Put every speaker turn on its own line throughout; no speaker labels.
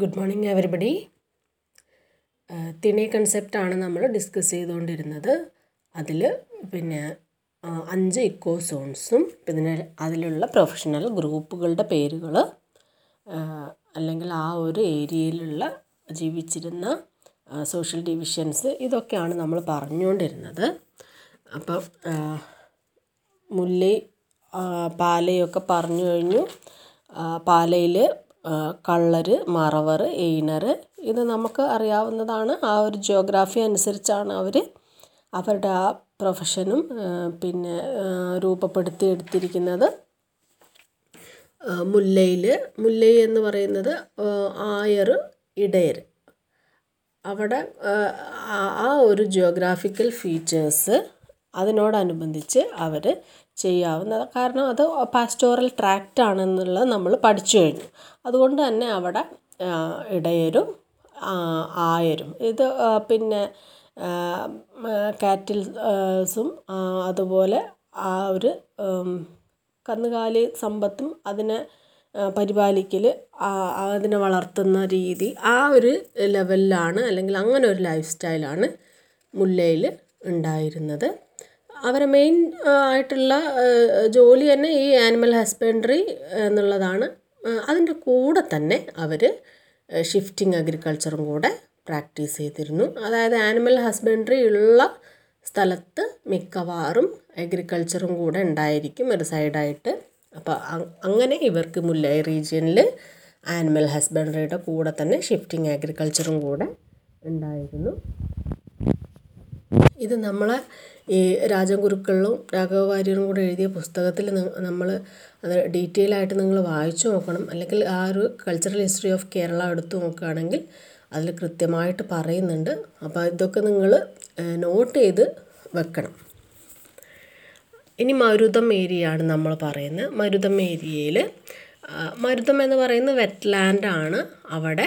Good morning everybody തിണി കൺസെപ്റ്റാണ് നമ്മൾ ഡിസ്കസ് ചെയ്തുകൊണ്ടിരുന്നത്. അതിൽ പിന്നെ അഞ്ച് ഇക്കോ സോൺസും പിന്നെ അതിലുള്ള പ്രൊഫഷണൽ ഗ്രൂപ്പുകളുടെ പേരുകൾ അല്ലെങ്കിൽ ആ ഒരു ഏരിയയിലുള്ള ജീവിച്ചിരുന്ന സോഷ്യൽ ഡിവിഷൻസ് ഇതൊക്കെയാണ് നമ്മൾ പറഞ്ഞുകൊണ്ടിരുന്നത്. അപ്പം മുല്ലൈ പാലയൊക്കെ പറഞ്ഞു കഴിഞ്ഞു. പാലയിൽ കള്ളര് മറവർ എയ്നർ ഇത് നമുക്ക് അറിയാവുന്നതാണ്. ആ ഒരു ജിയോഗ്രാഫി അനുസരിച്ചാണ് അവർ അവരുടെ ആ പ്രൊഫഷനും പിന്നെ രൂപപ്പെടുത്തി എടുത്തിരിക്കുന്നത്. മുല്ലയിൽ മുല്ലൈ എന്ന് പറയുന്നത് ആയർ ഇടയർ. അവിടെ ആ ഒരു ജിയോഗ്രാഫിക്കൽ ഫീച്ചേഴ്സ് അതിനോടനുബന്ധിച്ച് അവർ ചെയ്യാവുന്നത്. കാരണം അത് പാസ്റ്റോറൽ ട്രാക്റ്റ് ആണെന്നുള്ളത് നമ്മൾ പഠിച്ചു കഴിഞ്ഞു. അതുകൊണ്ട് തന്നെ അവിടെ ഇടയരും ആയരും ഇത് പിന്നെ കാറ്റിൽസും അതുപോലെ ആ ഒരു കന്നുകാലി സമ്പത്തും അതിനെ പരിപാലിക്കൽ അതിനെ വളർത്തുന്ന രീതി ആ ഒരു ലെവലിലാണ് അല്ലെങ്കിൽ അങ്ങനെ ഒരു ലൈഫ് സ്റ്റൈലാണ് മുല്ലയിൽ ഉണ്ടായിരുന്നത്. അവരെ മെയിൻ ആയിട്ടുള്ള ജോലി തന്നെ ഈ ആനിമൽ ഹസ്ബൻഡറി എന്നുള്ളതാണ്. അതിന്റെ കൂടെ തന്നെ അവർ ഷിഫ്റ്റിംഗ് അഗ്രികൾച്ചറും കൂടെ പ്രാക്ടീസ് ചെയ്തിരുന്നു. അതായത് ആനിമൽ ഹസ്ബൻഡറി ഉള്ള സ്ഥലത്ത് മിക്കവാറും അഗ്രികൾച്ചറും കൂടെ ഉണ്ടായിരിക്കും ഒരു സൈഡായിട്ട് അപ്പോൾ അങ്ങനെ ഇവർക്ക് മുല്ലൈ റീജിയനിൽ ആനിമൽ ഹസ്ബൻഡറിയുടെ കൂടെ തന്നെ ഷിഫ്റ്റിംഗ് അഗ്രികൾച്ചറും കൂടെ ഉണ്ടായിരുന്നു. ഇത് നമ്മളെ ഈ രാജഗുരുക്കളിലും രാഘവ വാര്യരും കൂടെ എഴുതിയ പുസ്തകത്തിൽ നമ്മൾ അത് ഡീറ്റെയിൽ ആയിട്ട് നിങ്ങൾ വായിച്ചു നോക്കണം. അല്ലെങ്കിൽ ആ ഒരു കൾച്ചറൽ ഹിസ്റ്ററി ഓഫ് കേരള എടുത്തു നോക്കുകയാണെങ്കിൽ അതിൽ കൃത്യമായിട്ട് പറയുന്നുണ്ട്. അപ്പോൾ ഇതൊക്കെ നിങ്ങൾ നോട്ട് ചെയ്ത് വെക്കണം. ഇനി മരുതം ഏരിയയാണ് നമ്മൾ പറയുന്നത്. മരുതം ഏരിയയിൽ മരുതം എന്ന് പറയുന്ന വെറ്റ്ലാൻഡ് ആണ്. അവിടെ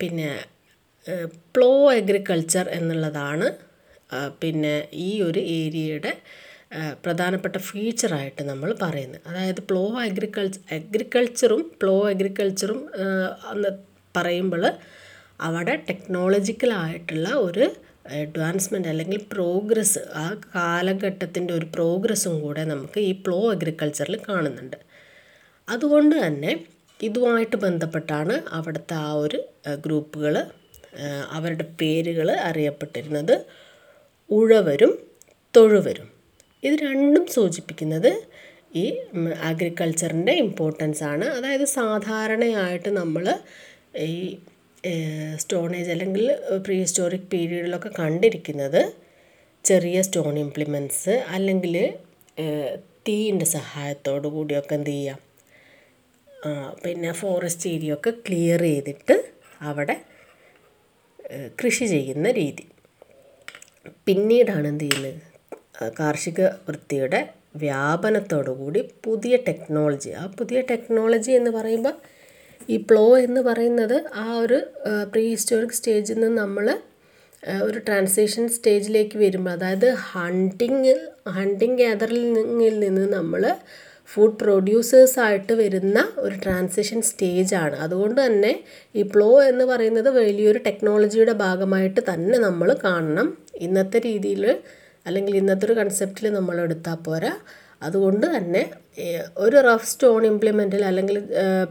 പിന്നെ പ്ലോ അഗ്രികൾച്ചർ എന്നുള്ളതാണ്. പിന്നെ ഈ ഒരു ഏരിയയുടെ പ്രധാനപ്പെട്ട ഫീച്ചറായിട്ട് നമ്മൾ പറയുന്നത് അതായത് പ്ലോ അഗ്രികൾച്ചർ അഗ്രികൾച്ചറും പ്ലോ അഗ്രികൾച്ചറും എന്ന് പറയുമ്പോൾ അവിടെ ടെക്നോളജിക്കലായിട്ടുള്ള ഒരു അഡ്വാൻസ്മെന്റ് അല്ലെങ്കിൽ പ്രോഗ്രസ് ആ കാലഘട്ടത്തിന്റെ ഒരു പ്രോഗ്രസ്സും കൂടെ നമുക്ക് ഈ പ്ലോ അഗ്രികൾച്ചറിൽ കാണുന്നുണ്ട്. അതുകൊണ്ട് തന്നെ ഇതുമായിട്ട് ബന്ധപ്പെട്ടാണ് അവിടുത്തെ ആ ഒരു ഗ്രൂപ്പുകൾ അവരുടെ പേരുകൾ അറിയപ്പെട്ടിരുന്നത്. ഉഴവരും തൊഴുവരും. ഇത് രണ്ടും സൂചിപ്പിക്കുന്നത് ഈ അഗ്രികൾച്ചറിന്റെ ഇമ്പോർട്ടൻസ് ആണ്. അതായത് സാധാരണയായിട്ട് നമ്മൾ ഈ സ്റ്റോൺ ഏജ് അല്ലെങ്കിൽ പ്രീ ഹിസ്റ്റോറിക് പീരീഡിലൊക്കെ കണ്ടിരിക്കുന്നത് ചെറിയ സ്റ്റോൺ ഇംപ്ലിമെന്റ്സ് അല്ലെങ്കിൽ തീയിന്റെ സഹായത്തോടു കൂടിയൊക്കെ എന്ത് ചെയ്യാം? പിന്നെ ഫോറസ്റ്റ് ഏരിയ ഒക്കെ ക്ലിയർ ചെയ്തിട്ട് അവിടെ കൃഷി ചെയ്യുന്ന രീതി. പിന്നീടാണ് എന്ത് ചെയ്യുന്നത്? കാർഷിക വൃത്തിയുടെ വ്യാപനത്തോടു കൂടി പുതിയ ടെക്നോളജി. ആ പുതിയ ടെക്നോളജി എന്ന് പറയുമ്പോൾ ഈ പ്ലോ എന്ന് പറയുന്നത് ആ ഒരു പ്രീ ഹിസ്റ്റോറിക് സ്റ്റേജിൽ നിന്ന് നമ്മൾ ഒരു ട്രാൻസേഷൻ സ്റ്റേജിലേക്ക് വരുമ്പോൾ അതായത് ഹണ്ടിങ് ഹണ്ടിങ് ഗ്യാതറിങ്ങിൽ നിന്ന് നമ്മൾ ഫുഡ് പ്രൊഡ്യൂസേഴ്സ് ആയിട്ട് വരുന്ന ഒരു ട്രാൻസിഷൻ സ്റ്റേജാണ്. അതുകൊണ്ട് തന്നെ ഈ പ്ലോ എന്ന് പറയുന്നത് വലിയൊരു ടെക്നോളജിയുടെ ഭാഗമായിട്ട് തന്നെ നമ്മൾ കാണണം. ഇന്നത്തെ രീതിയിൽ അല്ലെങ്കിൽ ഇന്നത്തെ ഒരു കൺസെപ്റ്റിൽ നമ്മൾ എടുത്താൽ പോരാ. അതുകൊണ്ട് തന്നെ ഒരു റഫ് സ്റ്റോൺ ഇംപ്ലിമെന്റിൽ അല്ലെങ്കിൽ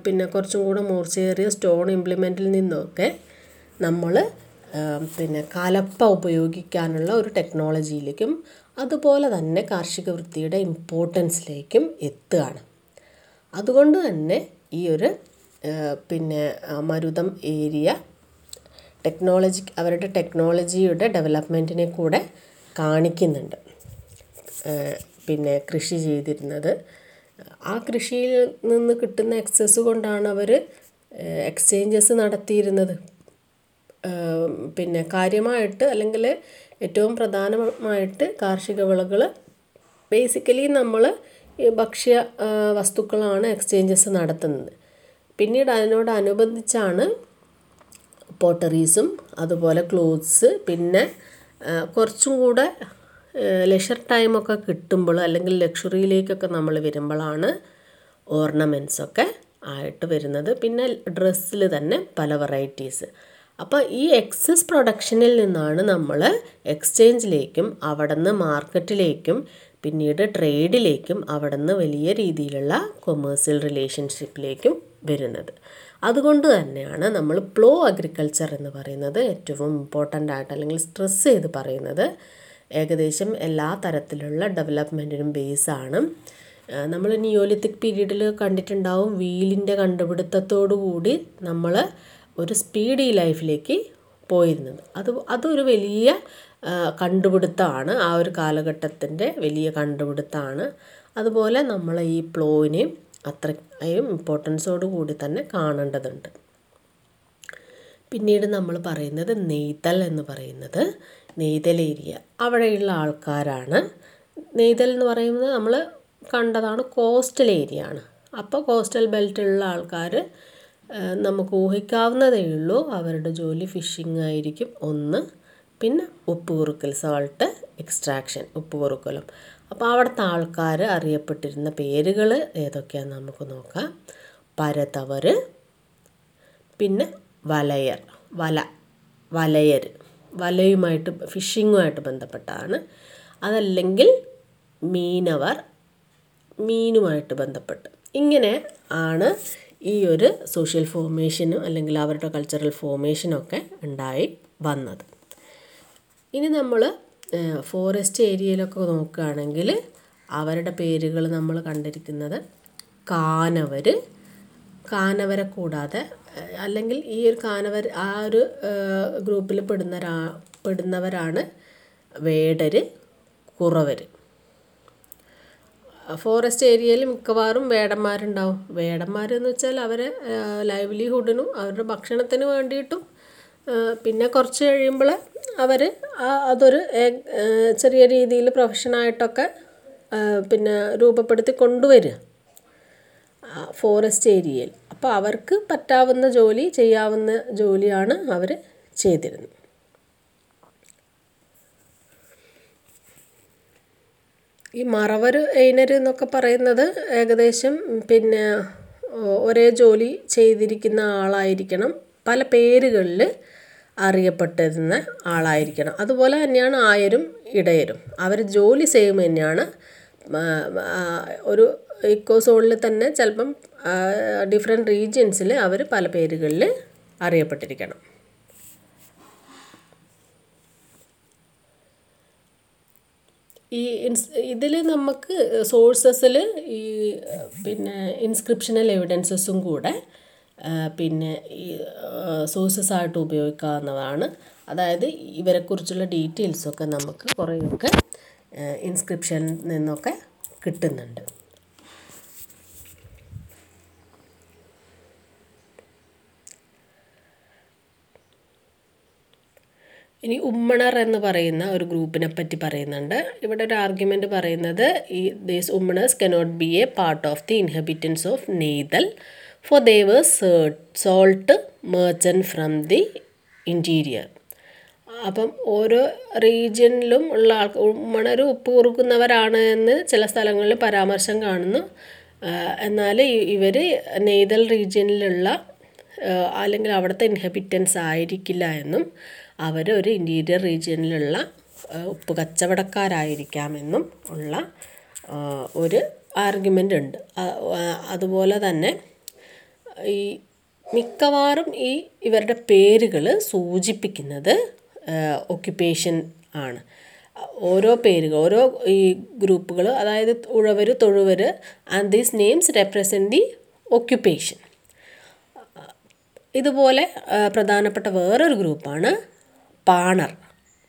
പിന്നെ കുറച്ചും കൂടെ മൂർച്ചയേറിയ സ്റ്റോൺ ഇംപ്ലിമെന്റിൽ നിന്നൊക്കെ നമ്മൾ പിന്നെ കലപ്പ ഉപയോഗിക്കാനുള്ള ഒരു ടെക്നോളജിയിലേക്കും അതുപോലെ തന്നെ കാർഷിക വൃത്തിയുടെ ഇമ്പോർട്ടൻസിലേക്കും എത്തുകയാണ്. അതുകൊണ്ട് തന്നെ ഈ ഒരു പിന്നെ മരുതം ഏരിയ ടെക്നോളജി അവരുടെ ടെക്നോളജിയുടെ ഡെവലപ്മെന്റിനെ കൂടെ കാണിക്കുന്നുണ്ട്. പിന്നെ കൃഷി ചെയ്തിരുന്നത്. ആ കൃഷിയിൽ നിന്ന് കിട്ടുന്ന എക്സസ് കൊണ്ടാണ് അവർ എക്സ്ചേഞ്ചസ് നടത്തിയിരുന്നത്. പിന്നെ കാര്യമായിട്ട് അല്ലെങ്കിൽ ഏറ്റവും പ്രധാനമായിട്ട് കാർഷിക വിളകൾ ബേസിക്കലി നമ്മൾ ഭക്ഷ്യ വസ്തുക്കളാണ് എക്സ്ചേഞ്ചസ് നടത്തുന്നത്. പിന്നീട് അതിനോടനുബന്ധിച്ചാണ് പോട്ടറീസും അതുപോലെ ക്ലോത്ത്സ് പിന്നെ കുറച്ചും കൂടെ ലെഷർ ടൈമൊക്കെ കിട്ടുമ്പോൾ അല്ലെങ്കിൽ ലക്ഷറിയിലേക്കൊക്കെ നമ്മൾ വരുമ്പോഴാണ് ഓർണമെൻസൊക്കെ ആയിട്ട് വരുന്നത്. പിന്നെ ഡ്രസ്സിൽ തന്നെ പല വെറൈറ്റീസ് അപ്പോൾ ഈ എക്സസ് പ്രൊഡക്ഷനിൽ നിന്നാണ് നമ്മൾ എക്സ്ചേഞ്ചിലേക്കും അവിടെ നിന്ന് മാർക്കറ്റിലേക്കും പിന്നീട് ട്രേഡിലേക്കും അവിടെ നിന്ന് വലിയ രീതിയിലുള്ള കൊമേഴ്സ്യൽ റിലേഷൻഷിപ്പിലേക്കും വരുന്നത്. അതുകൊണ്ട് തന്നെയാണ് നമ്മൾ പ്ലോ അഗ്രികൾച്ചർ എന്ന് പറയുന്നത് ഏറ്റവും ഇമ്പോർട്ടന്റ് ആയിട്ട് അല്ലെങ്കിൽ സ്ട്രെസ് ചെയ്ത് പറയുന്നത്. ഏകദേശം എല്ലാ തരത്തിലുള്ള ഡെവലപ്മെന്റിനും ബേസാണ് നമ്മൾ നിയോലിത്തിക് പീരീഡിൽ കണ്ടിട്ടുണ്ടാവും. വീലിന്റെ കൂടി നമ്മൾ ഒരു സ്പീഡി ലൈഫിലേക്ക് പോയിരുന്നത്. അത് അതൊരു വലിയ കണ്ടുപിടുത്തമാണ് ആ ഒരു കാലഘട്ടത്തിന്റെ വലിയ കണ്ടുപിടുത്തമാണ് അതുപോലെ നമ്മൾ ഈ പ്ലോവിനെയും അത്രയും ഇമ്പോർട്ടൻസോട് കൂടി തന്നെ കാണേണ്ടതുണ്ട്. പിന്നീട് നമ്മൾ പറയുന്നത് നെയ്തൽ എന്ന് പറയുന്നത് നെയ്തൽ ഏരിയ അവിടെയുള്ള ആൾക്കാരാണ്. നെയ്തൽ എന്ന് പറയുന്നത് നമ്മൾ കണ്ടതാണ് കോസ്റ്റൽ ഏരിയ ആണ്. അപ്പോൾ കോസ്റ്റൽ ബെൽറ്റിലുള്ള ആൾക്കാർ നമുക്ക് ഊഹിക്കാവുന്നതേ ഉള്ളൂ അവരുടെ ജോലി ഫിഷിംഗ് ആയിരിക്കും. ഒന്ന് പിന്നെ ഉപ്പ് കുറുക്കൽ സോൾട്ട് എക്സ്ട്രാക്ഷൻ ഉപ്പ് കുറുക്കലും അപ്പോൾ അവിടുത്തെ ആൾക്കാർ അറിയപ്പെട്ടിരുന്ന പേരുകൾ ഏതൊക്കെയാണെന്ന് നമുക്ക് നോക്കാം. പരതവർ പിന്നെ വലയർ വല വലയർ. വലയുമായിട്ട് ഫിഷിങ്ങുമായിട്ട് ബന്ധപ്പെട്ടാണ്. അതല്ലെങ്കിൽ മീനവർ മീനുമായിട്ട് ബന്ധപ്പെട്ട്. ഇങ്ങനെ ആണ് ഈ ഒരു സോഷ്യൽ ഫോർമേഷനും അല്ലെങ്കിൽ അവരുടെ കൾച്ചറൽ ഫോർമേഷനൊക്കെ ഉണ്ടായി വന്നത്. ഇനി നമ്മൾ ഫോറസ്റ്റ് ഏരിയയിലൊക്കെ നോക്കുകയാണെങ്കിൽ അവരുടെ പേരുകൾ നമ്മൾ കണ്ടിരിക്കുന്നത് കാനവർ കാനവരെ കൂടാതെ അല്ലെങ്കിൽ ഈ ഒരു കാനവർ ആ ഒരു ഗ്രൂപ്പിൽ പെടുന്നവരാ പെടുന്നവരാണ് വേടർ കുറവർ ഫോറസ്റ്റ് ഏരിയയിൽ മിക്കവാറും വേടന്മാരുണ്ടാവും. വേടന്മാരെന്ന് വെച്ചാൽ അവരെ ലൈവ്ലിഹുഡിനും അവരുടെ ഭക്ഷണത്തിന് വേണ്ടിയിട്ടും പിന്നെ കുറച്ച് കഴിയുമ്പോൾ അവർ അതൊരു ചെറിയ രീതിയിൽ പ്രൊഫഷനായിട്ടൊക്കെ പിന്നെ രൂപപ്പെടുത്തി കൊണ്ടുവരിക. ഫോറസ്റ്റ് ഏരിയയിൽ. അപ്പോൾ അവർക്ക് പറ്റാവുന്ന ജോലി ചെയ്യാവുന്ന ജോലിയാണ് അവർ ചെയ്തിരുന്നത്. ഈ മറവർ എയ്നർ എന്നൊക്കെ പറയുന്നത് ഏകദേശം പിന്നെ ഒരേ ജോലി ചെയ്തിരിക്കുന്ന ആളായിരിക്കണം. പല പേരുകളിൽ അറിയപ്പെട്ടിരുന്ന ആളായിരിക്കണം. അതുപോലെ തന്നെയാണ് ആയരും ഇടയരും. അവർ ജോലി സെയിം തന്നെയാണ് ഒരു ഇക്കോ സോണിൽ തന്നെ ചിലപ്പം ഡിഫറെന്റ് റീജിയൻസിൽ അവർ പല പേരുകളിൽ അറിയപ്പെട്ടിരിക്കണം. ഈ ഇൻസ് ഇതിൽ നമുക്ക് സോഴ്സസിൽ ഈ പിന്നെ ഇൻസ്ക്രിപ്ഷനൽ എവിഡൻസസും കൂടെ പിന്നെ ഈ സോഴ്സസ് ആയിട്ട് ഉപയോഗിക്കാവുന്നതാണ്. അതായത് ഇവരെക്കുറിച്ചുള്ള ഡീറ്റെയിൽസൊക്കെ നമുക്ക് കുറേയൊക്കെ ഇൻസ്ക്രിപ്ഷനിൽ നിന്നൊക്കെ കിട്ടുന്നുണ്ട്. ഇനി ഉമ്മണർ എന്ന് പറയുന്ന ഒരു ഗ്രൂപ്പിനെ പറ്റി പറയുന്നുണ്ട്. ഇവിടെ ഒരു ആർഗ്യുമെന്റ് പറയുന്നത് ഈ these Umanars cannot be a part of the inhabitants of Neithal for they've salt merchant from the interior അപ്പം ഓരോ റീജിയനിലും ഉള്ള ആൾ മണര് ഉപ്പ് കുറുക്കുന്നവരാണ് എന്ന് ചില സ്ഥലങ്ങളിൽ പരാമർശം കാണുന്നു. എന്നാൽ ഇവർ നെയ്തൽ റീജിയനിലുള്ള അല്ലെങ്കിൽ അവിടുത്തെ ഇൻഹബിറ്റൻസ് ആയിരിക്കില്ല എന്നും അവർ ഒരു ഇന്റീരിയർ റീജിയനിലുള്ള ഉപ്പ് കച്ചവടക്കാരായിരിക്കാമെന്നും ഉള്ള ഒരു ആർഗ്യുമെന്റ് ഉണ്ട്. അതുപോലെ തന്നെ ഈ മിക്കവാറും ഈ ഇവരുടെ പേരുകൾ സൂചിപ്പിക്കുന്നത് ഓക്യുപ്പേഷൻ ആണ്. ഓരോ പേരുകൾ ഓരോ ഈ ഗ്രൂപ്പുകൾ അതായത് ഉഴവർ തൊഴുവർ and these names represent the occupation ഇതുപോലെ പ്രധാനപ്പെട്ട വേറൊരു ഗ്രൂപ്പാണ് പാണർ.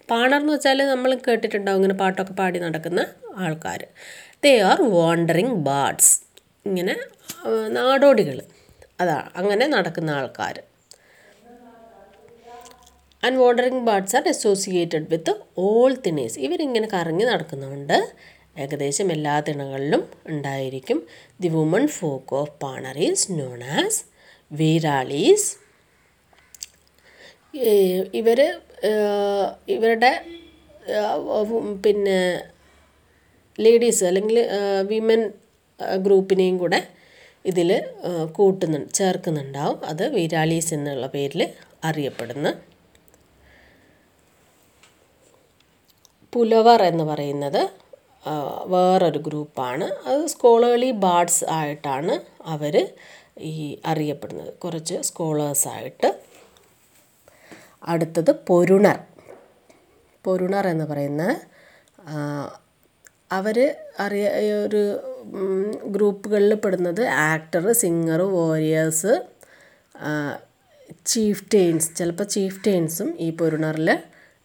പാണർ എന്ന് വെച്ചാൽ നമ്മൾ കേട്ടിട്ടുണ്ടാവും ഇങ്ങനെ പാട്ടൊക്കെ പാടി നടക്കുന്ന ആൾക്കാർ ദേ ആർ വാണ്ടറിങ് ബാർഡ്സ് ഇങ്ങനെ നാടോടികൾ അതാ അങ്ങനെ നടക്കുന്ന ആൾക്കാർ and wandering bards are associated with all tinais ഇവരിങ്ങനെ കറങ്ങി നടക്കുന്നതുകൊണ്ട് ഏകദേശം എല്ലാ തിണകളിലും ഉണ്ടായിരിക്കും. The women folk of Panaris known as Viralis ഇവർ ഇവരുടെ പിന്നെ ലേഡീസ് അല്ലെങ്കിൽ വിമൻ ഗ്രൂപ്പിനെയും കൂടെ ഇതിൽ കൂട്ടുന്നു ചേർക്കുന്നുണ്ടാവും. അത് വിരാലീസ് എന്നുള്ള പേരിൽ അറിയപ്പെടുന്നു പുലവർ എന്ന് പറയുന്നത് വേറൊരു ഗ്രൂപ്പാണ്. അത് സ്കോളേർലി ബാർഡ്സ് ആയിട്ടാണ് അവർ ഈ അറിയപ്പെടുന്നത്. കുറച്ച് സ്കോളേഴ്സായിട്ട് അടുത്തത് പൊരുണർ. പൊരുണർ എന്ന് പറയുന്ന അവർ അറിയ ഒരു ഗ്രൂപ്പുകളിൽ പെടുന്നത് actor singer warriors chieftains ചിലപ്പോൾ ചീഫ് ടെയിൻസും ഈ പൊരുണറിൽ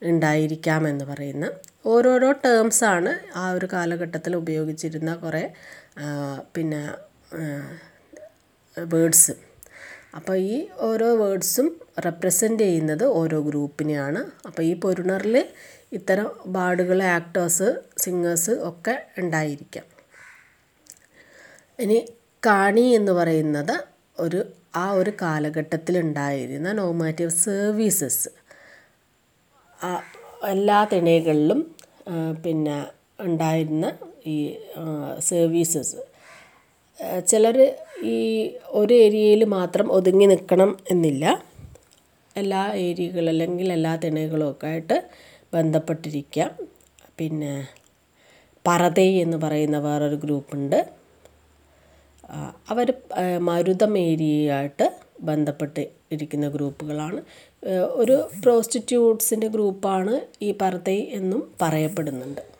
ഉണ്ടായിരിക്കാമെന്ന് പറയുന്ന. ഓരോരോ ടേംസാണ് ആ ഒരു കാലഘട്ടത്തിൽ ഉപയോഗിച്ചിരുന്ന കുറേ പിന്നെ വേർഡ്സ് അപ്പോൾ ഈ ഓരോ വേർഡ്സും റെപ്രസെന്റ് ചെയ്യുന്നത് ഓരോ ഗ്രൂപ്പിനെയാണ്. അപ്പോൾ ഈ പൊരുണറിൽ ഇത്തരം ബാർഡുകൾ ആക്ടേഴ്സ് സിംഗേഴ്സ് ഒക്കെ ഉണ്ടായിരിക്കാം. ഇനി കാണി എന്ന് പറയുന്നത് ഒരു ആ ഒരു കാലഘട്ടത്തിൽ ഉണ്ടായിരുന്ന നോമാറ്റീവ് സർവീസസ് എല്ലാ തിണകളിലും പിന്നെ ഉണ്ടായിരുന്ന ഈ സർവീസസ് ചിലർ ഈ ഒരു ഏരിയയിൽ മാത്രം ഒതുങ്ങി നിൽക്കണം എന്നില്ല. എല്ലാ ഏരിയകൾ അല്ലെങ്കിൽ എല്ലാ തിണകളും ഒക്കെ ആയിട്ട് ബന്ധപ്പെട്ടിരിക്കാം. പിന്നെ പറതൈ എന്ന് പറയുന്ന വേറൊരു ഗ്രൂപ്പുണ്ട്. അവർ മരുതം ഏരിയയായിട്ട് ബന്ധപ്പെട്ട് ഇരിക്കുന്ന ഗ്രൂപ്പുകളാണ്. ഒരു പ്രോസ്റ്റിറ്റ്യൂട്ട്സിന്റെ ഗ്രൂപ്പാണ് ഈ പർദൈ എന്നും പറയപ്പെടുന്നുണ്ട്.